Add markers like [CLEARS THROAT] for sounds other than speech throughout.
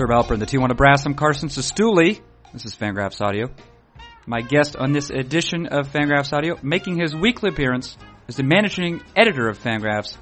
Herb Alpert in the Tijuana Brass. I'm Carson Cistulli. This is Fangraphs Audio. My guest on this edition of Fangraphs Audio, making his weekly appearance, is the managing editor of Fangraphs,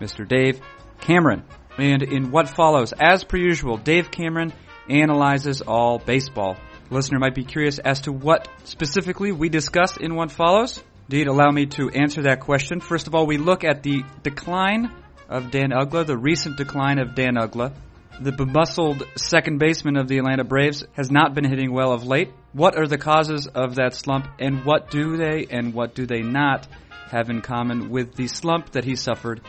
Mr. Dave Cameron. And in what follows, as per usual, Dave Cameron analyzes all baseball. The listener might be curious as to what specifically we discuss in what follows. Indeed, allow me to answer that question. First of all, we look at the decline of Dan Uggla, the recent decline of Dan Uggla. The bemuscled second baseman of the Atlanta Braves has not been hitting well of late. What are the causes of that slump, and what do they and what do they not have in common with the slump that he suffered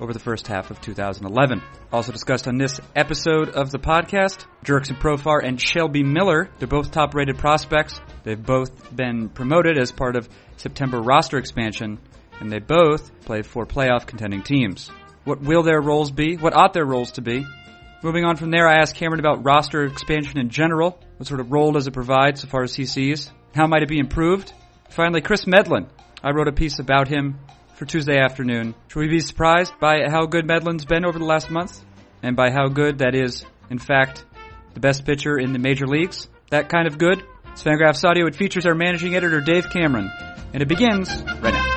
over the first half of 2011. Also discussed on this episode of the podcast, Jurickson Profar and Shelby Miller. They're both top rated prospects. They've both been promoted as part of September roster expansion, and they both play for playoff contending teams. What will their roles be? What ought their roles to be? Moving on from there, I asked Cameron about roster expansion in general. What sort of role does it provide so far as he sees? How might it be improved? Finally, Kris Medlen. I wrote a piece about him for Tuesday afternoon. Should we be surprised by how good Medlen's been over the last month? And by how good that is, in fact, the best pitcher in the major leagues? That kind of good? It's Fangraphs Audio. It features our managing editor, Dave Cameron. And it begins right now.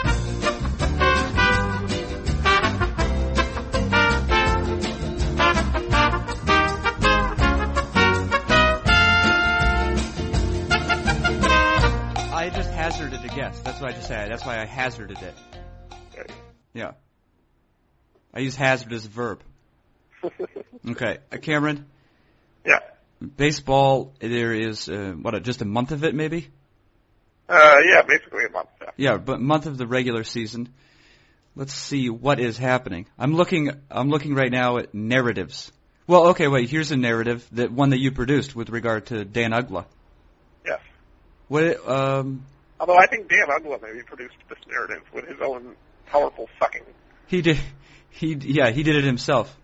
Said. That's why I hazarded it. Yeah. I use hazard as a verb. [LAUGHS] okay, uh, Cameron. Yeah. Baseball. There is uh, what just a month of it, maybe. Uh, yeah, basically a month. Yeah. Yeah, but month of the regular season. Let's see what is happening. I'm looking. I'm looking right now at narratives. Well, okay, wait. Here's a narrative that one that you produced with regard to Dan Uggla. Yes. What? Um, Although I think Dan Uggla maybe produced this narrative with his own powerful sucking. he did. He yeah. He did it himself.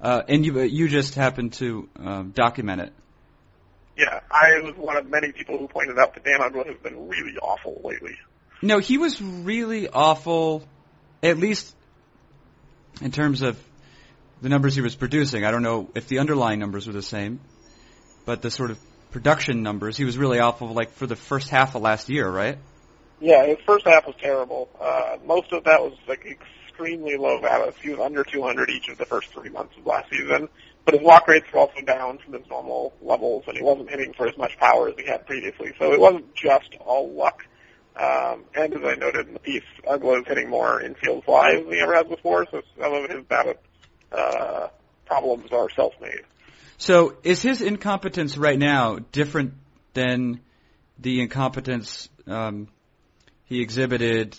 Uh, and you you just happened to um, document it. Yeah, I was one of many people who pointed out that Dan Uggla has been really awful lately. No, he was really awful, at least in terms of the numbers he was producing. I don't know if the underlying numbers were the same, but the sort of production numbers, he was really awful, like for the first half of last year, right? Yeah, his first half was terrible. Uh, most of that was like extremely low balance. He was under 200 each of the first three months of last season. But his walk rates were also down from his normal levels, and he wasn't hitting for as much power as he had previously. So it wasn't just all luck. Um, and as I noted in the piece, Uggla is hitting more infield flies than he ever has before, so some of his BABIP uh, problems are self-made. So is his incompetence right now different than the incompetence um, he exhibited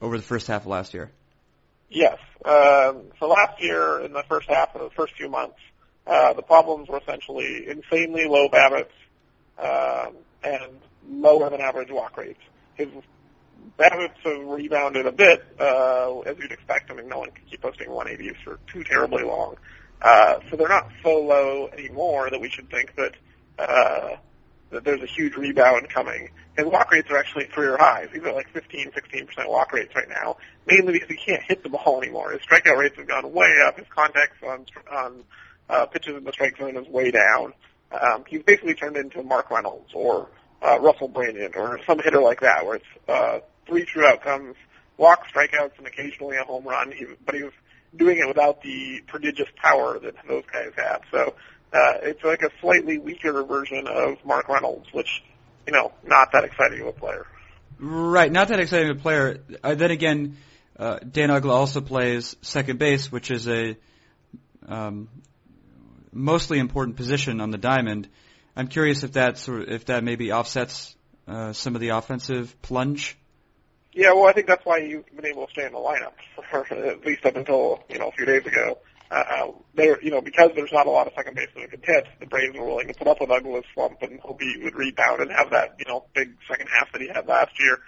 over the first half of last year? Yes. Um, so last year, in the first half of the first few months, uh, the problems were essentially insanely low BABIPs um, and lower than average walk rates. His BABIPs have rebounded a bit, uh, as you'd expect. I mean, no one can keep posting 180s for too terribly long. Uh, so they're not so low anymore that we should think that uh, that there's a huge rebound coming. His walk rates are actually at career highs. He's at like 15, 16% walk rates right now, mainly because he can't hit the ball anymore. His strikeout rates have gone way up. His contacts on on uh, pitches in the strike zone is way down. Um, he's basically turned into Mark Reynolds or uh, Russell Branyan or some hitter like that, where it's uh, three true outcomes, walk, strikeouts, and occasionally a home run. He, but he was doing it without the prodigious power that those guys have. So uh, it's like a slightly weaker version of Mark Reynolds, which, you know, not that exciting of a player. Right, not that exciting of a player. Uh, then again, uh, Dan Uggla also plays second base, which is a um, mostly important position on the diamond. I'm curious if that sort of, if that maybe offsets uh, some of the offensive plunge. Yeah, well, I think that's why you've been able to stay in the lineup [LAUGHS] for at least up until you know a few days ago. Uh, they're, you know, because there's not a lot of second basemen who can hit, the Braves were willing to put up with Uggla's slump and hope he would rebound and have that, you know, big second half that he had last year.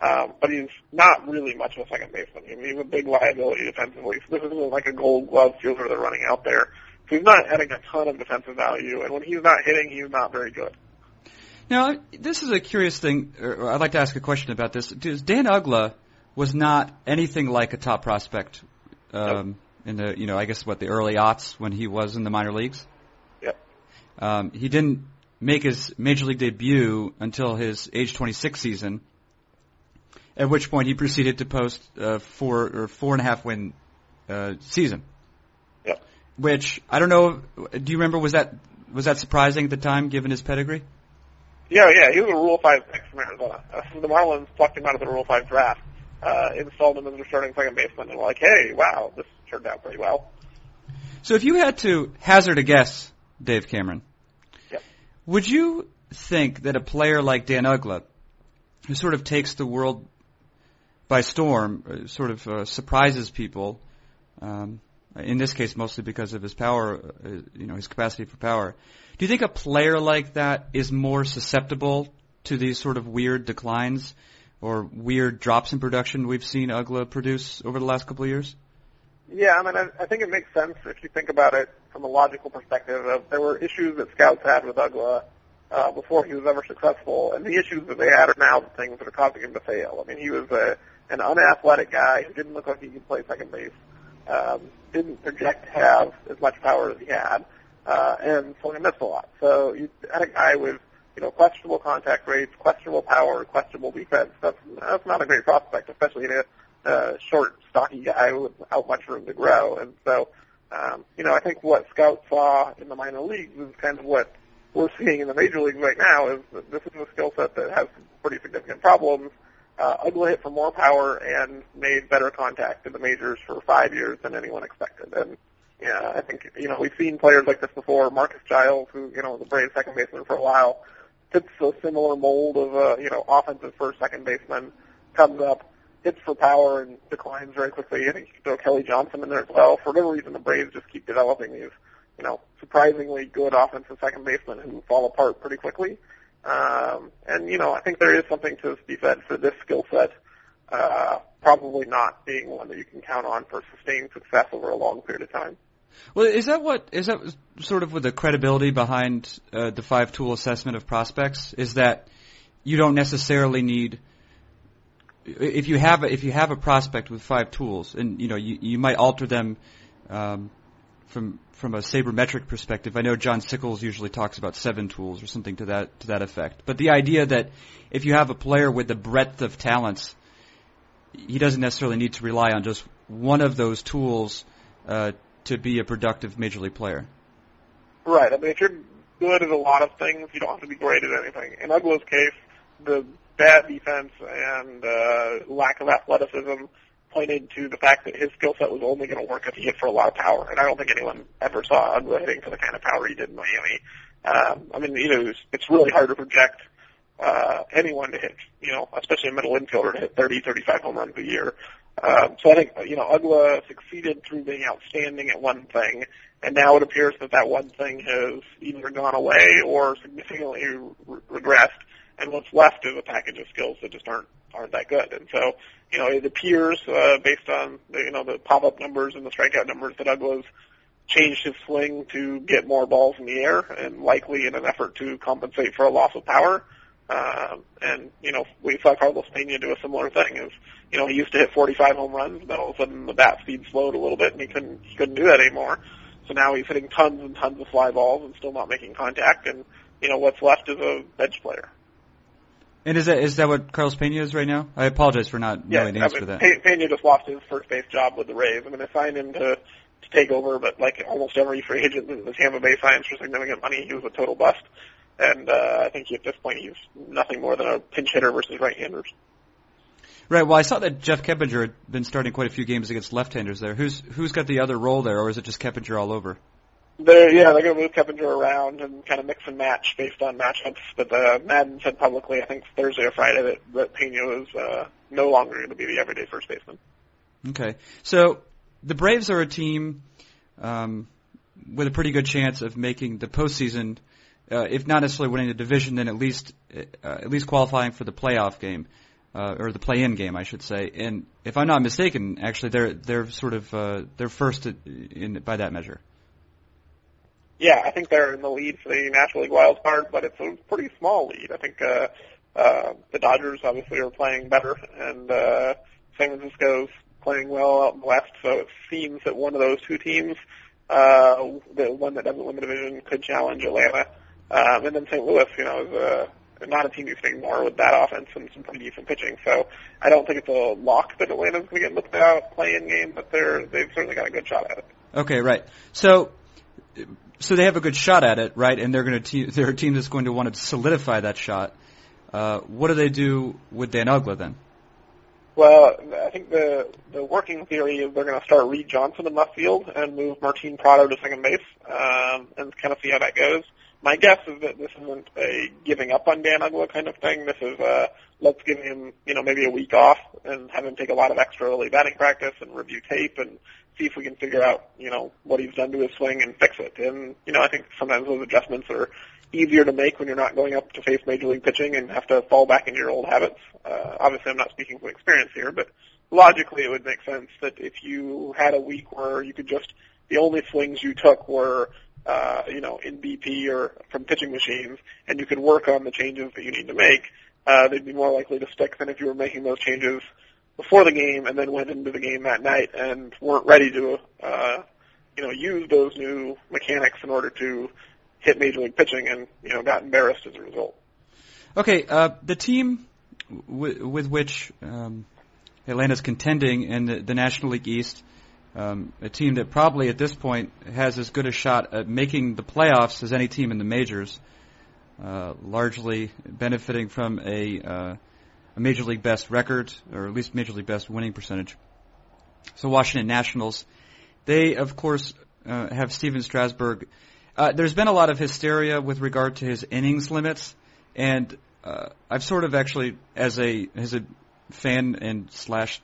Um, but he's not really much of a second baseman. I mean, he's a big liability defensively. So this isn't like a gold glove fielder they're running out there. So he's not adding a ton of defensive value, and when he's not hitting, he's not very good. Now, this is a curious thing. I'd like to ask a question about this. Dan Uggla was not anything like a top prospect um, in the, you know, I guess what the early aughts when he was in the minor leagues. Yep. Um, he didn't make his major league debut until his age 26 season, at which point he proceeded to post uh, four or four and a half win uh, season. Yep. Which I don't know. Do you remember? Was that was that surprising at the time, given his pedigree? Yeah, yeah, he was a Rule Five pick from Arizona. Uh, the Marlins plucked him out of the Rule Five draft, uh, installed him as their starting second baseman, and were like, "Hey, wow, this turned out pretty well." So if you had to hazard a guess, Dave Cameron, Yep. would you think that a player like Dan Uggla, who sort of takes the world by storm, uh, sort of uh, surprises people, um, in this case mostly because of his power, uh, you know, his capacity for power, do you think a player like that is more susceptible to these sort of weird declines or weird drops in production we've seen Uggla produce over the last couple of years? Yeah, I mean, I, I think it makes sense if you think about it from a logical perspective. Of there were issues that scouts had with Uggla uh, before he was ever successful, and the issues that they had are now the things that are causing him to fail. I mean, he was a an unathletic guy who didn't look like he could play second base, um, didn't project to have as much power as he had, uh, and swung and missed a lot. So you had a guy with you know questionable contact rates, questionable power, questionable defense. That's that's not a great prospect, especially in a uh, short, stocky guy without much room to grow. And so, um, you know, I think what scouts saw in the minor leagues is kind of what we're seeing in the major leagues right now. Is this is a skill set that has pretty significant problems. Uh, Uggla hit for more power and made better contact in the majors for five years than anyone expected. And yeah, I think you know we've seen players like this before. Marcus Giles, who you know was a Braves second baseman for a while, fits a similar mold of a you know offensive first second baseman. Comes up, hits for power and declines very quickly. I think you could throw Kelly Johnson in there as well. For whatever reason, the Braves just keep developing these, you know, surprisingly good offensive second basemen who fall apart pretty quickly. Um, and you know, I think there is something to be said for this skill set. Uh, probably not being one that you can count on for sustained success over a long period of time. Well, is that what is that sort of with the credibility behind uh, the five tool assessment of prospects? Is that you don't necessarily need if you have a, if you have a prospect with five tools, and you know you, you might alter them um, from from a sabermetric perspective. I know John Sickels usually talks about seven tools or something to that to that effect. But the idea that if you have a player with the breadth of talents, he doesn't necessarily need to rely on just one of those tools uh, to be a productive major league player. Right. I mean, if you're good at a lot of things, you don't have to be great at anything. In Uggla's case, the bad defense and uh, lack of athleticism pointed to the fact that his skill set was only going to work if he hit for a lot of power. And I don't think anyone ever saw Uggla hitting for the kind of power he did in Miami. Um, I mean, you know, it's, it's really hard to project uh, anyone to hit, you know, especially a middle infielder to hit 30, 35 home runs a year. Um, so I think, you know, Uggla succeeded through being outstanding at one thing, and now it appears that that one thing has either gone away or significantly re- regressed and what's left is a package of skills that just aren't aren't that good. And so, you know, it appears uh, based on the, you know the pop-up numbers and the strikeout numbers that Uggla's changed his swing to get more balls in the air, and likely in an effort to compensate for a loss of power. Um, and you know, we saw Carlos Pena do a similar thing. Is you know he used to hit 45 home runs, then all of a sudden the bat speed slowed a little bit, and he couldn't he couldn't do that anymore. So now he's hitting tons and tons of fly balls and still not making contact. And you know what's left is a bench player. And is that is that what Carlos Pena is right now? I apologize for not Yeah, knowing the I answer mean, to that. Pena just lost his first base job with the Rays. I mean, they signed him to to take over, but like almost every free agent that the Tampa Bay signs for significant money, he was a total bust. And uh, I think at this point he's nothing more than a pinch hitter versus right-handers. Right. Well, I saw that Jeff Keppinger had been starting quite a few games against left-handers there. Who's who's got the other role there, or is it just Keppinger all over? They're, yeah, they're going to move Keppinger around and kind of mix and match based on matchups. But uh, Maddon said publicly, I think Thursday or Friday, that, that Pena was uh, no longer going to be the everyday first baseman. Okay. So the Braves are a team um, with a pretty good chance of making the postseason, uh, if not necessarily winning the division, then at least uh, at least qualifying for the playoff game. Uh, or the play-in game, I should say. And if I'm not mistaken, actually, they're they're sort of uh, they're first in by that measure. Yeah, I think they're in the lead for the National League wild card, but it's a pretty small lead. I think uh, uh, the Dodgers obviously are playing better, and uh, San Francisco's playing well out in the West. So it seems that one of those two teams uh, the one that doesn't win the division could challenge Atlanta. Um, and then St. Louis, you know, is uh, not a team you can ignore with that offense and some pretty decent pitching. So I don't think it's a lock that Atlanta's going to get looked out play-in game, but they're they've certainly got a good shot at it. Okay, right. So so they have a good shot at it, right? And they're going to te- [LAUGHS] they're a team that's going to want to solidify that shot. Uh, what do they do with Dan Uggla then? Well, I think the the working theory is they're going to start Reed Johnson in left field and move Martin Prado to second base, um, and kind of see how that goes. My guess is that this isn't a giving up on Dan Uggla kind of thing. This is a let's give him, you know, maybe a week off and have him take a lot of extra early batting practice and review tape and see if we can figure out, you know, what he's done to his swing and fix it. And, you know, I think sometimes those adjustments are easier to make when you're not going up to face major league pitching and have to fall back into your old habits. Uh, obviously I'm not speaking from experience here, but logically it would make sense that if you had a week where you could just, the only swings you took were, uh, you know, in BP or from pitching machines and you could work on the changes that you need to make, uh, they'd be more likely to stick than if you were making those changes before the game and then went into the game that night and weren't ready to, uh, you know, use those new mechanics in order to hit major league pitching and, you know, got embarrassed as a result. Okay, uh, the team w- with which um, Atlanta's contending in the, the National League East, um, a team that probably at this point has as good a shot at making the playoffs as any team in the majors, uh, largely benefiting from a uh, a major league best record, or at least major league best winning percentage. So Washington Nationals, they of course uh, have Stephen Strasburg. Uh, there's been a lot of hysteria with regard to his innings limits, and uh, I've sort of actually, as a as a fan and slash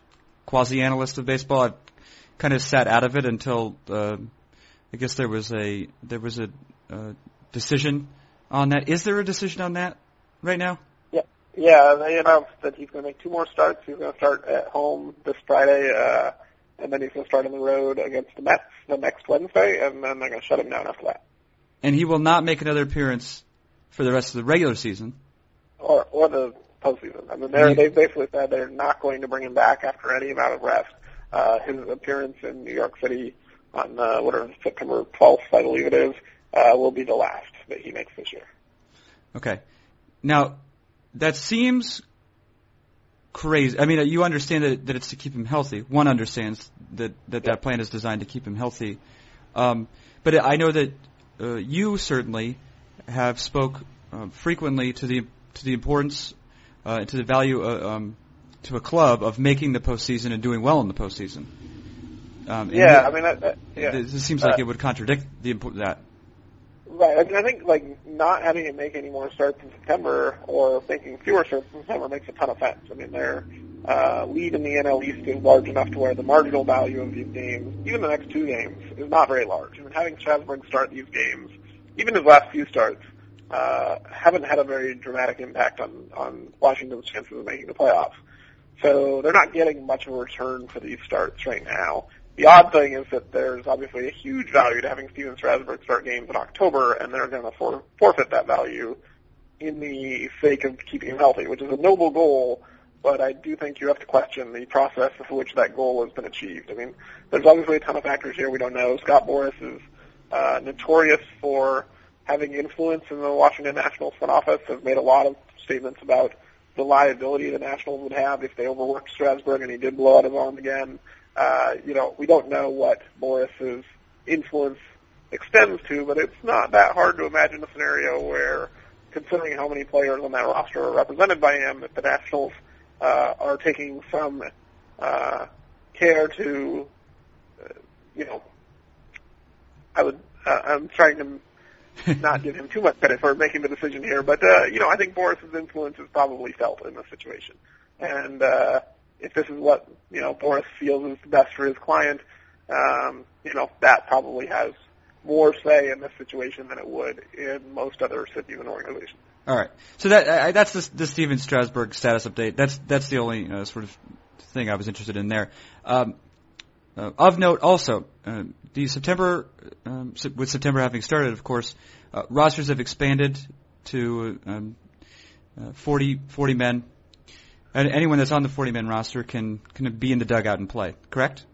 quasi analyst of baseball, I've kind of sat out of it until uh, I guess there was a there was a uh, decision on that. Is there a decision on that right now? Yeah, yeah. they announced that he's going to make two more starts. He's going to start at home this Friday, uh, and then he's going to start on the road against the Mets the next Wednesday, and then they're going to shut him down after that. And he will not make another appearance for the rest of the regular season. Or or the postseason. I mean, they're, they basically said they're not going to bring him back after any amount of rest. Uh, his appearance in New York City on uh, whatever September 12th, I believe it is, uh, will be the last that he makes this year. Okay. Now, that seems crazy. I mean, you understand that, that it's to keep him healthy. One understands that that, that plan is designed to keep him healthy. Um, but I know that uh, you certainly have spoke uh, frequently to the to the importance uh, to the value uh, um, to a club of making the postseason and doing well in the postseason. Um, yeah, I mean, that, that, yeah. It, seems like uh, it would contradict the that. Right. I mean, I think like not having it make any more starts in September or making fewer starts in September makes a ton of sense. I mean, their uh, lead in the NL East is large enough to where the marginal value of these games, even the next two games, is not very large. I mean, having Strasburg start these games, even his last few starts, uh, haven't had a very dramatic impact on on Washington's chances of making the playoffs. So they're not getting much of a return for these starts right now. The odd thing is that there's obviously a huge value to having Stephen Strasburg start games in October, and they're going to for, forfeit that value in the sake of keeping him healthy, which is a noble goal, but I do think you have to question the process for which that goal has been achieved. I mean, there's obviously a ton of factors here we don't know. Scott Boras is uh, notorious for having influence in the Washington Nationals front office, has made a lot of statements about the liability the Nationals would have if they overworked Strasburg and he did blow out his arm again. Uh, you know, we don't know what Boras's influence extends to, but it's not that hard to imagine a scenario where, considering how many players on that roster are represented by him, that the Nationals uh, are taking some uh, care to, uh, you know, I would, uh, I'm trying to not give him too much credit for making the decision here, but uh, you know, I think Boras's influence is probably felt in this situation, and uh, if this is what you know Boras feels is best for his client, um, you know that probably has more say in this situation than it would in most other cities and organizations. All right, so that uh, that's the, the Stephen Strasburg status update. That's that's the only uh, sort of thing I was interested in there. Um, uh, of note, also, uh, the September, um, with September having started, of course, uh, rosters have expanded to um, uh, 40, 40 men and anyone that's on the 40 man roster can can be in the dugout and play. Correct?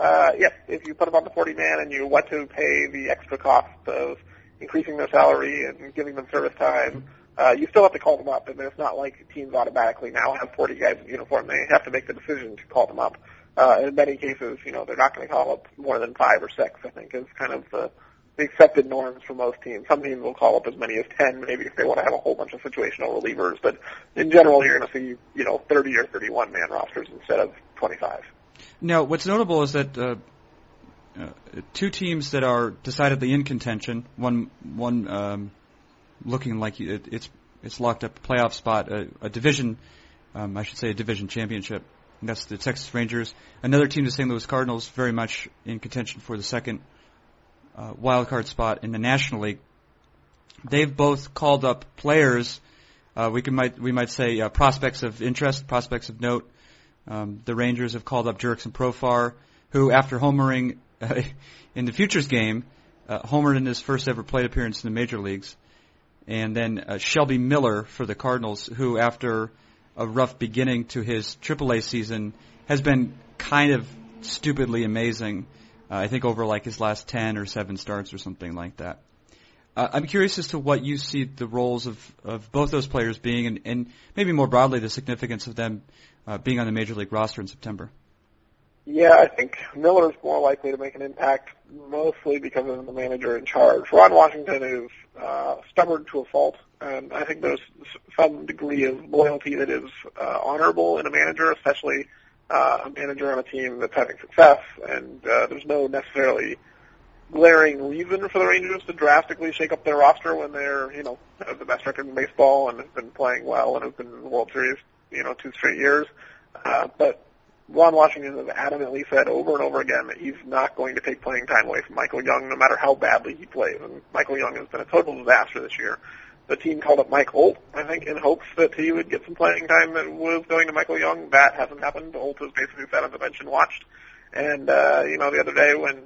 uh, yes, if you put them on the 40 man and you want to pay the extra cost of increasing their salary and giving them service time, uh, you still have to call them up. And it's not like teams automatically now have 40 guys in uniform. They have to make the decision to call them up. Uh, in many cases, you know, they're not going to call up more than five or six. I think is kind of the, the accepted norms for most teams. Some teams will call up as many as 10, maybe if they want to have a whole bunch of situational relievers. But in general, you're going to see, you know, 30 or 31 man rosters instead of 25. Now, what's notable is that uh, uh, two teams that are decidedly in contention, one one um, looking like it, it's it's locked up a playoff spot, a, a division, um, I should say a division championship. And that's the Texas Rangers. Another team, the St. Louis Cardinals, very much in contention for the second uh, wild card spot in the National League. They've both called up players. Uh, we can might we might say uh, prospects of interest, prospects of note um, the Rangers have called up Jurickson Profar, who, after homering uh, [LAUGHS] in the Futures game, uh, homered in his first ever plate appearance in the major leagues. And then uh, Shelby Miller for the Cardinals, who, after a rough beginning to his AAA season, has been kind of stupidly amazing. Uh, I think over like his last 10 or 7 starts or something like that. Uh, I'm curious as to what you see the roles of, of both those players being, and, and maybe more broadly the significance of them uh, being on the major league roster in September? Yeah, I think Miller's more likely to make an impact, mostly because of the manager in charge. Ron Washington is uh, stubborn to a fault, and I think there's some degree of loyalty that is uh, honorable in a manager, especially uh, a manager on a team that's having success. And uh, there's no necessarily glaring reason for the Rangers to drastically shake up their roster when they're, you know, have the best record in baseball and have been playing well and have been World Series you know, two straight years. Uh, but Ron Washington has adamantly said over and over again that he's not going to take playing time away from Michael Young, no matter how badly he plays. And Michael Young has been a total disaster this year. The team called up Mike Olt, I think, in hopes that he would get some playing time that was going to Michael Young. That hasn't happened. Olt has basically sat on the bench and watched. And, uh, you know, the other day when,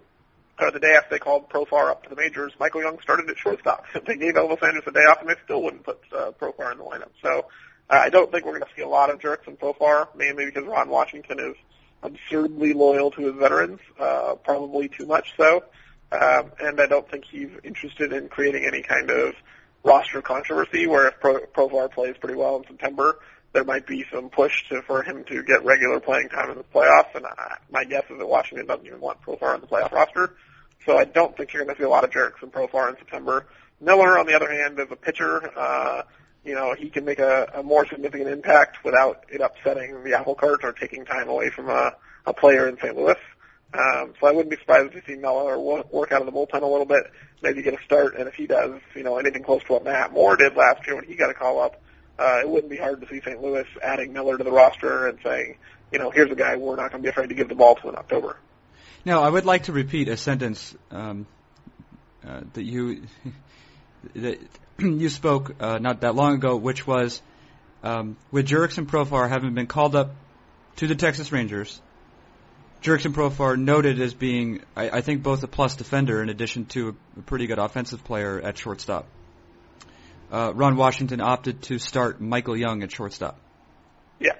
or the day after they called Profar up to the majors, Michael Young started at shortstop. [LAUGHS] they gave Elvis Andrus a day off and they still wouldn't put, uh, Profar in the lineup. So, I don't think we're going to see a lot of Jurickson Profar, mainly because Ron Washington is absurdly loyal to his veterans, uh, probably too much so. Um, and I don't think he's interested in creating any kind of roster controversy where if Pro- Profar plays pretty well in September, there might be some push to, for him to get regular playing time in the playoffs. And uh, my guess is that Washington doesn't even want Profar on the playoff roster. So I don't think you're going to see a lot of Jurickson Profar in September. Miller, on the other hand, is a pitcher. Uh, you know, he can make a, a more significant impact without it upsetting the apple cart or taking time away from a, a player in St. Louis. Um, so I wouldn't be surprised to see Miller work out of the bullpen a little bit, maybe get a start, and if he does, you know, anything close to what Matt Moore did last year when he got a call up, uh, it wouldn't be hard to see St. Louis adding Miller to the roster and saying, you know, here's a guy we're not going to be afraid to give the ball to in October. Now, I would like to repeat a sentence um, uh, that you that [CLEARS THROAT] you spoke uh, not that long ago, which was um, with Jurickson and Profar having been called up to the Texas Rangers. Jurickson and Profar noted as being, I, I think, both a plus defender in addition to a, a pretty good offensive player at shortstop. Uh, Ron Washington opted to start Michael Young at shortstop. Yeah,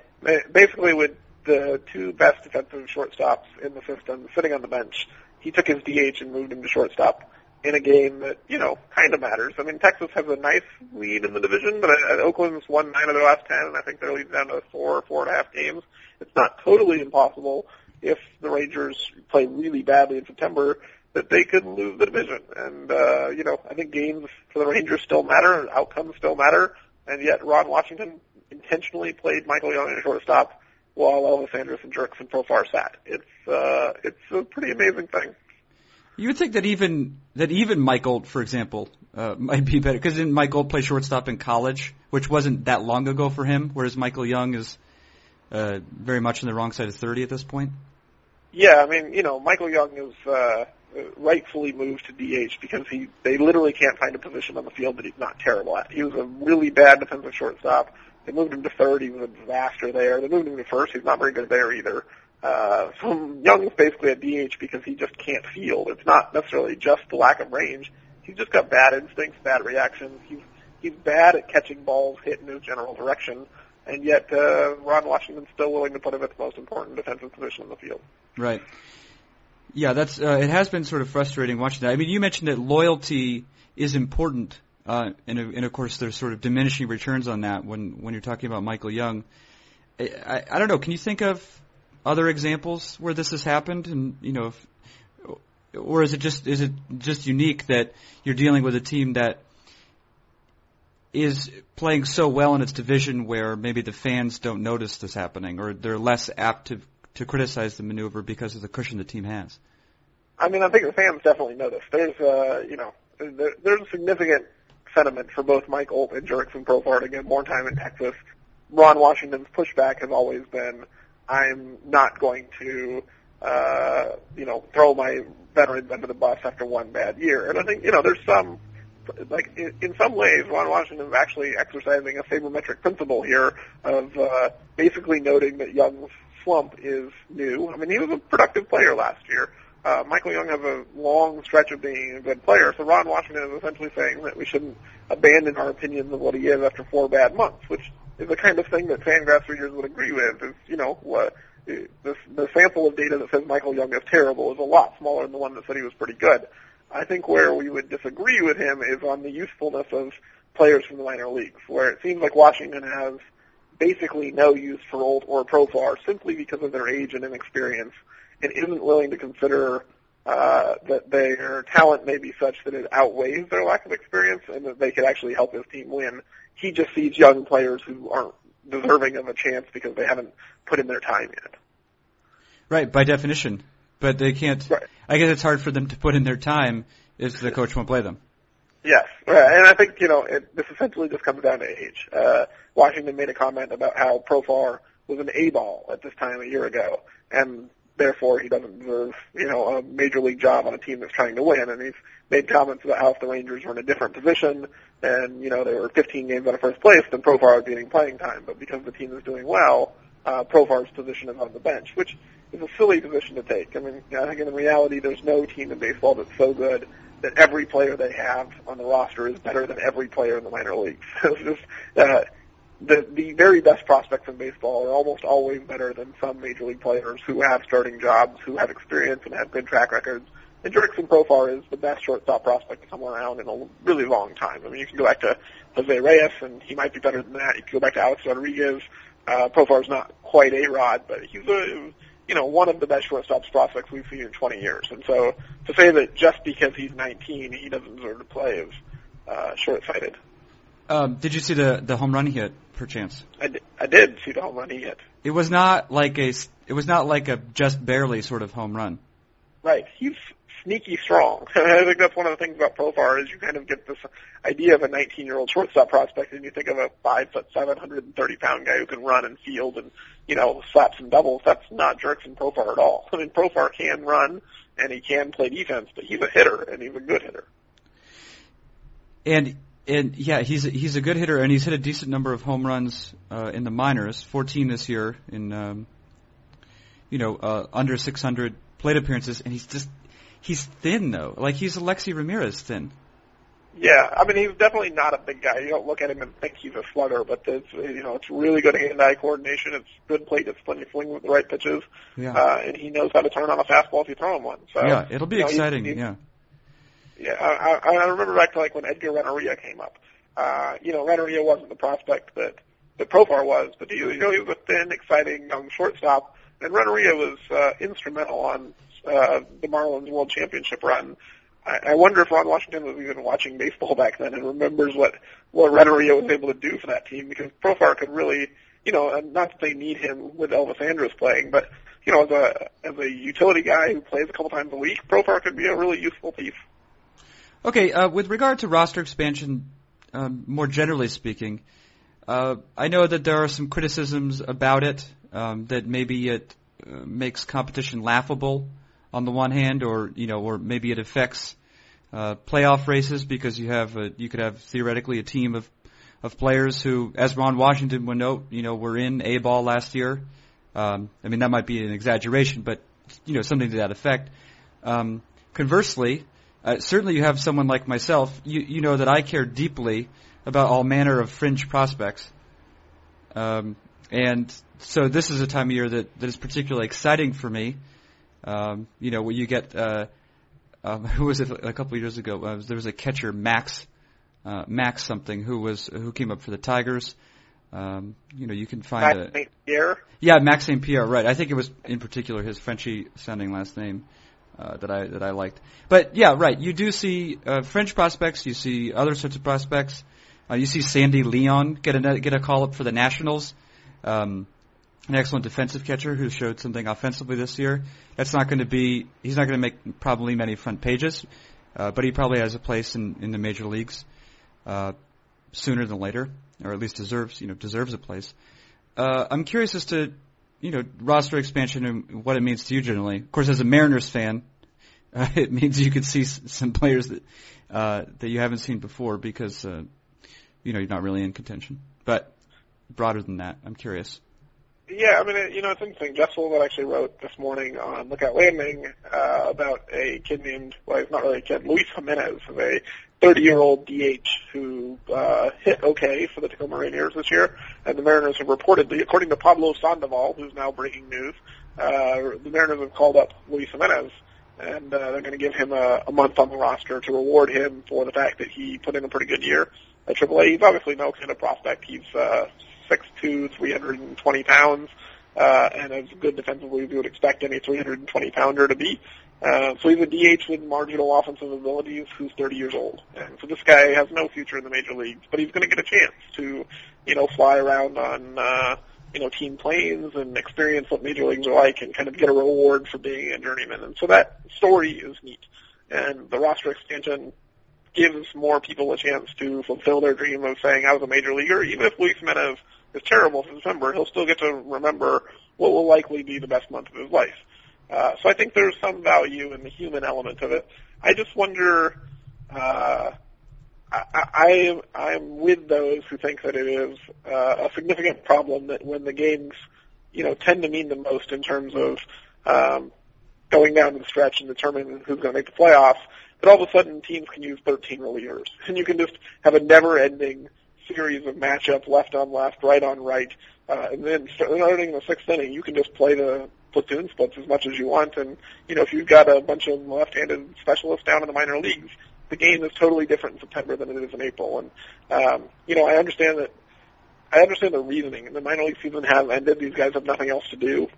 basically with the two best defensive shortstops in the system sitting on the bench, he took his DH and moved him to shortstop in a game that, you know, kind of matters. I mean, Texas has a nice lead in the division, but uh, Oakland's won nine of their last ten, and I think they're leading down to four, four and a half games. It's not totally impossible if the Rangers play really badly in September that they could lose the division. And, uh, you know, I think games for the Rangers still matter, outcomes still matter, and yet Ron Washington intentionally played Michael Young at shortstop while Elvis Andrus and Jurickson Profar sat. It's, uh, it's a pretty amazing thing. You would think that even that even Mike Olt, for example, uh, might be better because didn't Mike Olt play shortstop in college, which wasn't that long ago for him, whereas Michael Young is uh, very much on the wrong side of thirty at this point. Yeah, I mean, you know, Michael Young is uh, rightfully moved to DH because he they literally can't find a position on the field that he's not terrible at. He was a really bad defensive shortstop. They moved him to third. He was a disaster there. They moved him to first. He's not very good there either. Uh, so Young's basically a DH because he just can't field. It's not necessarily just the lack of range. He's just got bad instincts, bad reactions. He's he's bad at catching balls hit in his general direction, and yet uh, Ron Washington's still willing to put him at the most important defensive position in the field. Right. Yeah, that's uh, it has been sort of frustrating watching that. I mean, you mentioned that loyalty is important, uh, and, and of course there's sort of diminishing returns on that when when you're talking about Michael Young. I, I, I don't know. Can you think of other examples where this has happened? And you know, if, or is it just is it just unique that you're dealing with a team that is playing so well in its division where maybe the fans don't notice this happening, or they're less apt to to criticize the maneuver because of the cushion the team has? I mean, I think the fans definitely notice. There's, uh, you know, there, there's a significant sentiment for both Mike Olt and Jurickson Profar to get more time in Texas. Ron Washington's pushback has always been, I'm not going to, uh, you know, throw my veterans under the bus after one bad year. And I think, you know, there's some, like, in, in some ways, Ron Washington is actually exercising a sabermetric principle here of, uh, basically noting that Young's slump is new. I mean, he was a productive player last year. Uh, Michael Young has a long stretch of being a good player, so Ron Washington is essentially saying that we shouldn't abandon our opinions of what he is after four bad months, which is the kind of thing that Fangraphs readers would agree with. Is you know what the the sample of data that says Michael Young is terrible is a lot smaller than the one that said he was pretty good. I think where we would disagree with him is on the usefulness of players from the minor leagues, where it seems like Washington has basically no use for Olt or Profar simply because of their age and inexperience, and isn't willing to consider uh, that their talent may be such that it outweighs their lack of experience and that they could actually help his team win. He just sees young players who aren't deserving of a chance because they haven't put in their time yet. Right, by definition. But they can't. Right. I guess it's hard for them to put in their time if the coach won't play them. Yes, and I think you know it, this essentially just comes down to age. Uh, Washington made a comment about how Profar was an A ball at this time a year ago, and therefore he doesn't deserve you know a major league job on a team that's trying to win. And he's made comments about how if the Rangers were in a different position and you know they were 15 games out of first place, then Profar would be getting playing time. But because the team is doing well, uh, Profar's position is on the bench, which is a silly position to take. I mean, I think in reality, there's no team in baseball that's so good that every player they have on the roster is better than every player in the minor leagues. [LAUGHS] it's just, uh, the the very best prospects in baseball are almost always better than some major league players who have starting jobs, who have experience and have good track records. And Jurickson Profar is the best shortstop prospect to come around in a really long time. I mean, you can go back to Jose Reyes, and he might be better than that. You can go back to Alex Rodriguez. Uh, Profar's not quite a Rod, but he's a you know, one of the best shortstops prospects we've seen in 20 years. And so to say that just because he's 19, he doesn't deserve to play is uh, short-sighted. Um, did you see the the home run he hit, perchance? I, d- I did see the home run he hit. It was not like a it was not like a just barely sort of home run. Right. He's sneaky strong. [LAUGHS] I think that's one of the things about Profar is you kind of get this idea of a 19-year-old shortstop prospect, and you think of a five foot seven hundred and thirty pound guy who can run and field and you know slap some doubles. That's not Jurickson Profar at all. I mean, Profar can run and he can play defense, but he's a hitter and he's a good hitter. And and yeah, he's a, he's a good hitter, and he's hit a decent number of home runs uh, in the minors, 14 this year in um, you know uh, under 600 plate appearances, and he's just he's thin though. Like he's Alexei Ramirez thin. Yeah, I mean he's definitely not a big guy. You don't look at him and think he's a slugger, but it's you know it's really good hand-eye coordination. It's good plate discipline. You swing with the right pitches, Yeah. uh, and he knows how to turn on a fastball if you throw him one. So yeah, it'll be you know, he's- exciting. he's- yeah. Yeah, I, I, remember back to like when Edgar Renteria came up. Uh, you know, Renteria wasn't the prospect that that Profar was, but he, you know, he was a thin, exciting young shortstop, and Renteria was uh, instrumental on uh, the Marlins World Championship run. I, wonder if Ron Washington was even watching baseball back then and remembers what what Renteria was able to do for that team because Profar could really, you know, not that they need him with Elvis Andrus playing, but you know, as a as a utility guy who plays a couple times a week, Profar could be a really useful piece. Okay, uh, with regard to roster expansion, um, more generally speaking, uh, I know that there are some criticisms about it, um, that maybe it uh, makes competition laughable on the one hand, or you know, or maybe it affects uh, playoff races because you have a, you could have theoretically a team of of players who, as Ron Washington would note, you know, were in A ball last year. Um, I mean, that might be an exaggeration, but you know, something to that effect. Um, conversely, uh, certainly you have someone like myself. You you know that I care deeply about all manner of fringe prospects, um, and so this is a time of year that that is particularly exciting for me. Um, you know, where you get uh, um, [LAUGHS] who was it a couple of years ago? Uh, there was a catcher Max uh, Max something who was who came up for the Tigers. Um, you know, you can find Max a. Pierre. yeah Max St Pierre, right? I think it was in particular his Frenchy sounding last name uh, that I that I liked. But yeah, right. You do see uh, French prospects. You see other sorts of prospects. Uh, you see Sandy Leon get a get a call up for the Nationals. Um, an excellent defensive catcher who showed something offensively this year. That's not going to be. He's not going to make probably many front pages, uh, but he probably has a place in in the major leagues uh, sooner than later, or at least deserves you know deserves a place. Uh, I'm curious as to you know roster expansion and what it means to you generally. Of course, as a Mariners fan, uh, [LAUGHS] it means you could see some players that uh, that you haven't seen before because uh, you know you're not really in contention. But broader than that, I'm curious. Yeah, I mean, it, you know, it's interesting. Jeff Sullivan actually wrote this morning on Lookout Landing uh, about a kid named, well, he's not really a kid, Luis Jimenez, a 30-year-old DH who uh, hit okay for the Tacoma Rainiers this year. And the Mariners have reportedly, according to Pablo Sandoval, who's now breaking news, uh, the Mariners have called up Luis Jimenez and uh, they're going to give him a, a month on the roster to reward him for the fact that he put in a pretty good year at AAA. He's obviously no kind of prospect. He's uh, 6'2", 320 pounds, uh, and as good defensively as you would expect any 320 pounder to be. Uh, so he's a DH with marginal offensive abilities who's 30 years old. And so this guy has no future in the major leagues, but he's going to get a chance to, you know, fly around on, uh, you know, team planes and experience what major leagues are like and kind of get a reward for being a journeyman. And so that story is neat. And the roster expansion gives more people a chance to fulfill their dream of saying I was a major leaguer. Even if Luis Jimenez is terrible for December, he'll still get to remember what will likely be the best month of his life. Uh, so I think there's some value in the human element of it. I just wonder. Uh, I, I I'm with those who think that it is uh, a significant problem that when the games, you know, tend to mean the most in terms of um, going down to the stretch and determining who's going to make the playoffs, that all of a sudden teams can use 13 relievers, and you can just have a never-ending series of matchups, left on left, right on right, uh, and then starting in the sixth inning, you can just play the platoon splits as much as you want. And you know, if you've got a bunch of left-handed specialists down in the minor leagues, the game is totally different in September than it is in April. And um, you know, I understand that. I understand the reasoning. The minor league season has ended. These guys have nothing else to do.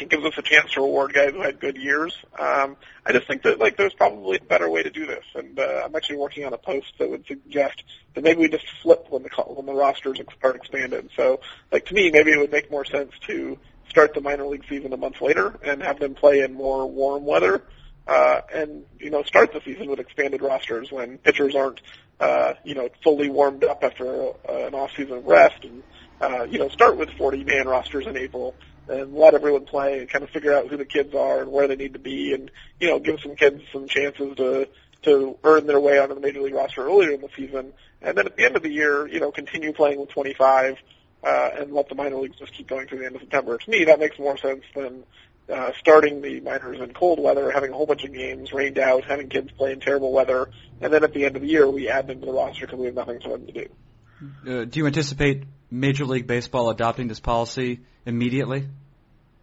It gives us a chance to reward guys who had good years. Um, I just think that like there's probably a better way to do this, and uh, I'm actually working on a post that would suggest that maybe we just flip when the when the rosters are expanded. So, like to me, maybe it would make more sense to start the minor league season a month later and have them play in more warm weather, uh, and you know start the season with expanded rosters when pitchers aren't uh, you know fully warmed up after uh, an off season of rest, and uh, you know start with 40 man rosters in April and let everyone play and kind of figure out who the kids are and where they need to be and, you know, give some kids some chances to, to earn their way onto the major league roster earlier in the season. And then at the end of the year, you know, continue playing with 25, uh, and let the minor leagues just keep going through the end of September. To me, that makes more sense than, uh, starting the minors in cold weather, having a whole bunch of games rained out, having kids play in terrible weather, and then at the end of the year, we add them to the roster because we have nothing for them to do. Uh, do you anticipate Major League Baseball adopting this policy immediately?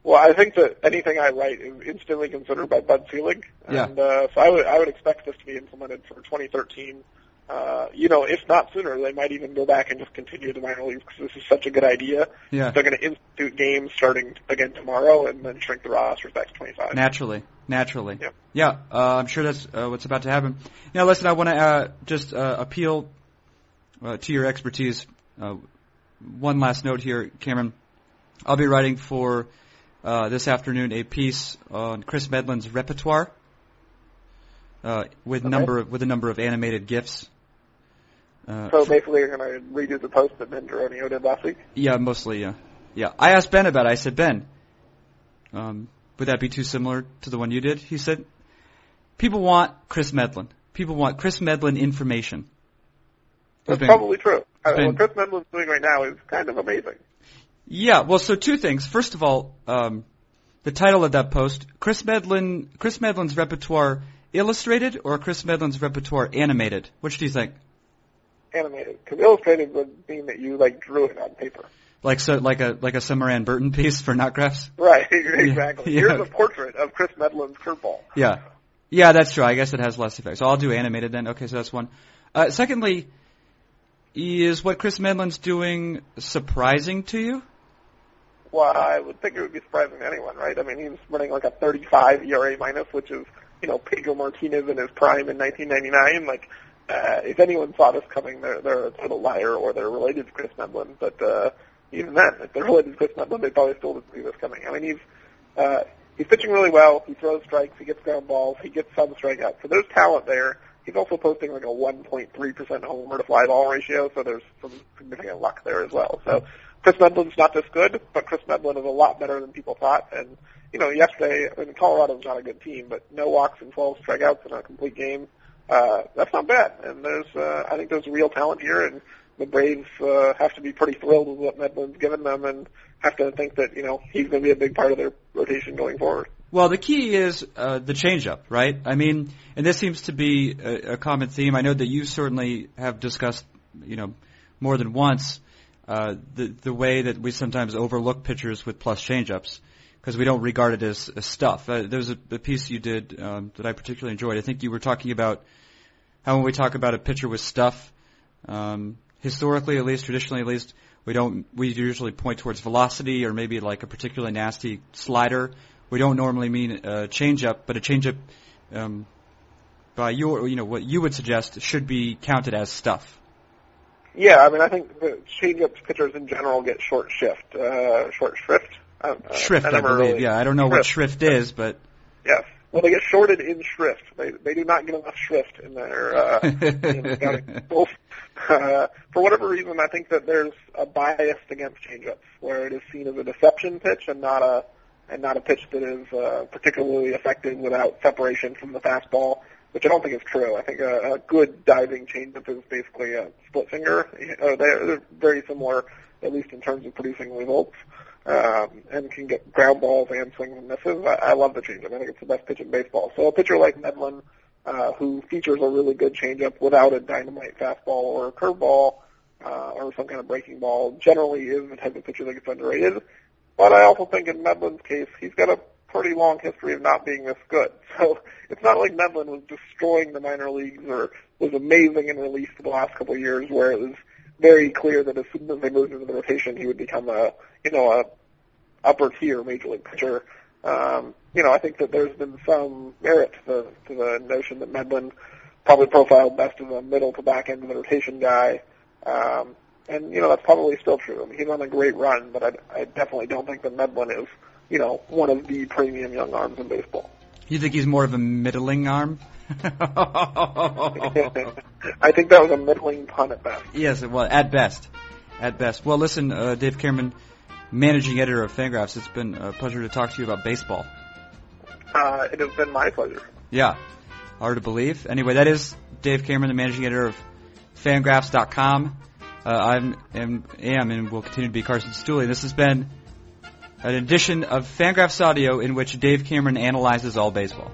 Well, I think that anything I write is instantly considered by Bud Selig, Yeah. and uh, so I would I would expect this to be implemented for 2013. Uh, you know, if not sooner, they might even go back and just continue the minor leagues because this is such a good idea. Yeah. They're going to institute games starting again tomorrow, and then shrink the rosters back to 25. Naturally, naturally. Yep. Yeah, uh, I'm sure that's uh, what's about to happen. Now, listen, I want to uh, just uh, appeal uh, to your expertise. Uh, one last note here, Cameron. I'll be writing for uh, this afternoon a piece on Kris Medlen's repertoire uh, with Okay. number of, with a number of animated gifs. Uh, So basically, you're going to redo the post that Ben Duronio did last week. Yeah, mostly, yeah. Yeah. I asked Ben about it. I said, Ben, um, would that be too similar to the one you did? He said, people want Kris Medlen. People want Kris Medlen information. That's Ben- probably true. Uh, what Kris Medlen's doing right now is kind of amazing. Yeah, well, so two things. First of all, um, the title of that post, Kris Medlen, Kris Medlen's repertoire illustrated or Kris Medlen's repertoire animated? Which do you think? Animated, because illustrated would mean that you like drew it on paper. like so like a like a Summer Anne Burton piece for NotGraphs. Right, [LAUGHS] exactly. Yeah. Here's a portrait of Kris Medlen's curveball. Yeah, yeah, that's true. I guess it has less effect. So I'll do animated then. Okay, so that's one. Uh, secondly, is what Kris Medlen's doing surprising to you? Well, I would think it would be surprising to anyone, right? I mean, he's running like a 35 ERA minus, which is, you know, Pedro Martinez in his prime in 1999. Like, uh, if anyone saw this coming, they're they're a total liar or they're related to Kris Medlen. But uh, even then, if they're related to Kris Medlen, they probably still didn't see this coming. I mean, he's uh, he's pitching really well. He throws strikes. He gets ground balls. He gets some strikeouts. So there's talent there. He's also posting like a 1.3% homer to fly ball ratio, so there's some significant luck there as well. So Kris Medlen's not this good, but Kris Medlen is a lot better than people thought. And you know, yesterday, I mean, Colorado's not a good team, but no walks and 12 strikeouts in a complete game. That's not bad. And there's, uh, I think there's real talent here, and the Braves uh, have to be pretty thrilled with what Medlen's given them, and have to think that you know he's going to be a big part of their rotation going forward. Well, the key is uh, the changeup, right? I mean, and this seems to be a, a common theme. I know that you certainly have discussed, you know, more than once uh, the the way that we sometimes overlook pitchers with plus changeups because we don't regard it as, as stuff. Uh, there's a, a piece you did um, that I particularly enjoyed. I think you were talking about how when we talk about a pitcher with stuff, um, historically at least, traditionally at least, we don't we usually point towards velocity or maybe like a particularly nasty slider. We don't normally mean a changeup, but a changeup, um, by your you know what you would suggest should be counted as stuff. Yeah, I mean, I think the changeup pitchers in general get short shift, uh, short shrift. Uh, Shrift, I, believe. really- Yeah, I don't know what shrift is, but Yes. Well, they get shorted in shrift. They they do not get enough shrift in their uh, in. Both, [LAUGHS] uh, for whatever reason, I think that there's a bias against changeups, where it is seen as a deception pitch and not a and not a pitch that is uh, particularly effective without separation from the fastball, which I don't think is true. I think a, a good diving changeup is basically a split finger. Uh, they're, they're very similar, at least in terms of producing results um, and can get ground balls and swings and misses. I, I love the changeup. I think it's the best pitch in baseball. So a pitcher like Medlen, uh, who features a really good changeup without a dynamite fastball or a curveball uh, or some kind of breaking ball, generally is the type of pitcher that gets underrated. But I also think in Medlen's case, he's got a pretty long history of not being this good. [LAUGHS] So it's not like Medlen was destroying the minor leagues or was amazing in relief for the last couple of years, where it was very clear that as soon as they moved into the rotation, he would become a you know a upper tier major league pitcher. Um, you know, I think that there's been some merit to the to the notion that Medlen probably profiled best as a middle to back end of the rotation guy. Um, and you know that's probably still true. I mean, he's on a great run, but I, I definitely don't think that Medlen is you know one of the premium young arms in baseball. you think he's more of a middling arm? [LAUGHS] I think that was a middling pun at best. Yes, it was at best. At best. Well, listen, uh, Dave Cameron, managing editor of Fangraphs, it's been a pleasure to talk to you about baseball. Uh, it has been my pleasure. Yeah, hard to believe. Anyway, that is Dave Cameron, the managing editor of Fangraphs.com. Uh, I'm am, am and will continue to be Carson Cistulli. This has been an edition of Fangraphs Audio in which Dave Cameron analyzes all baseball.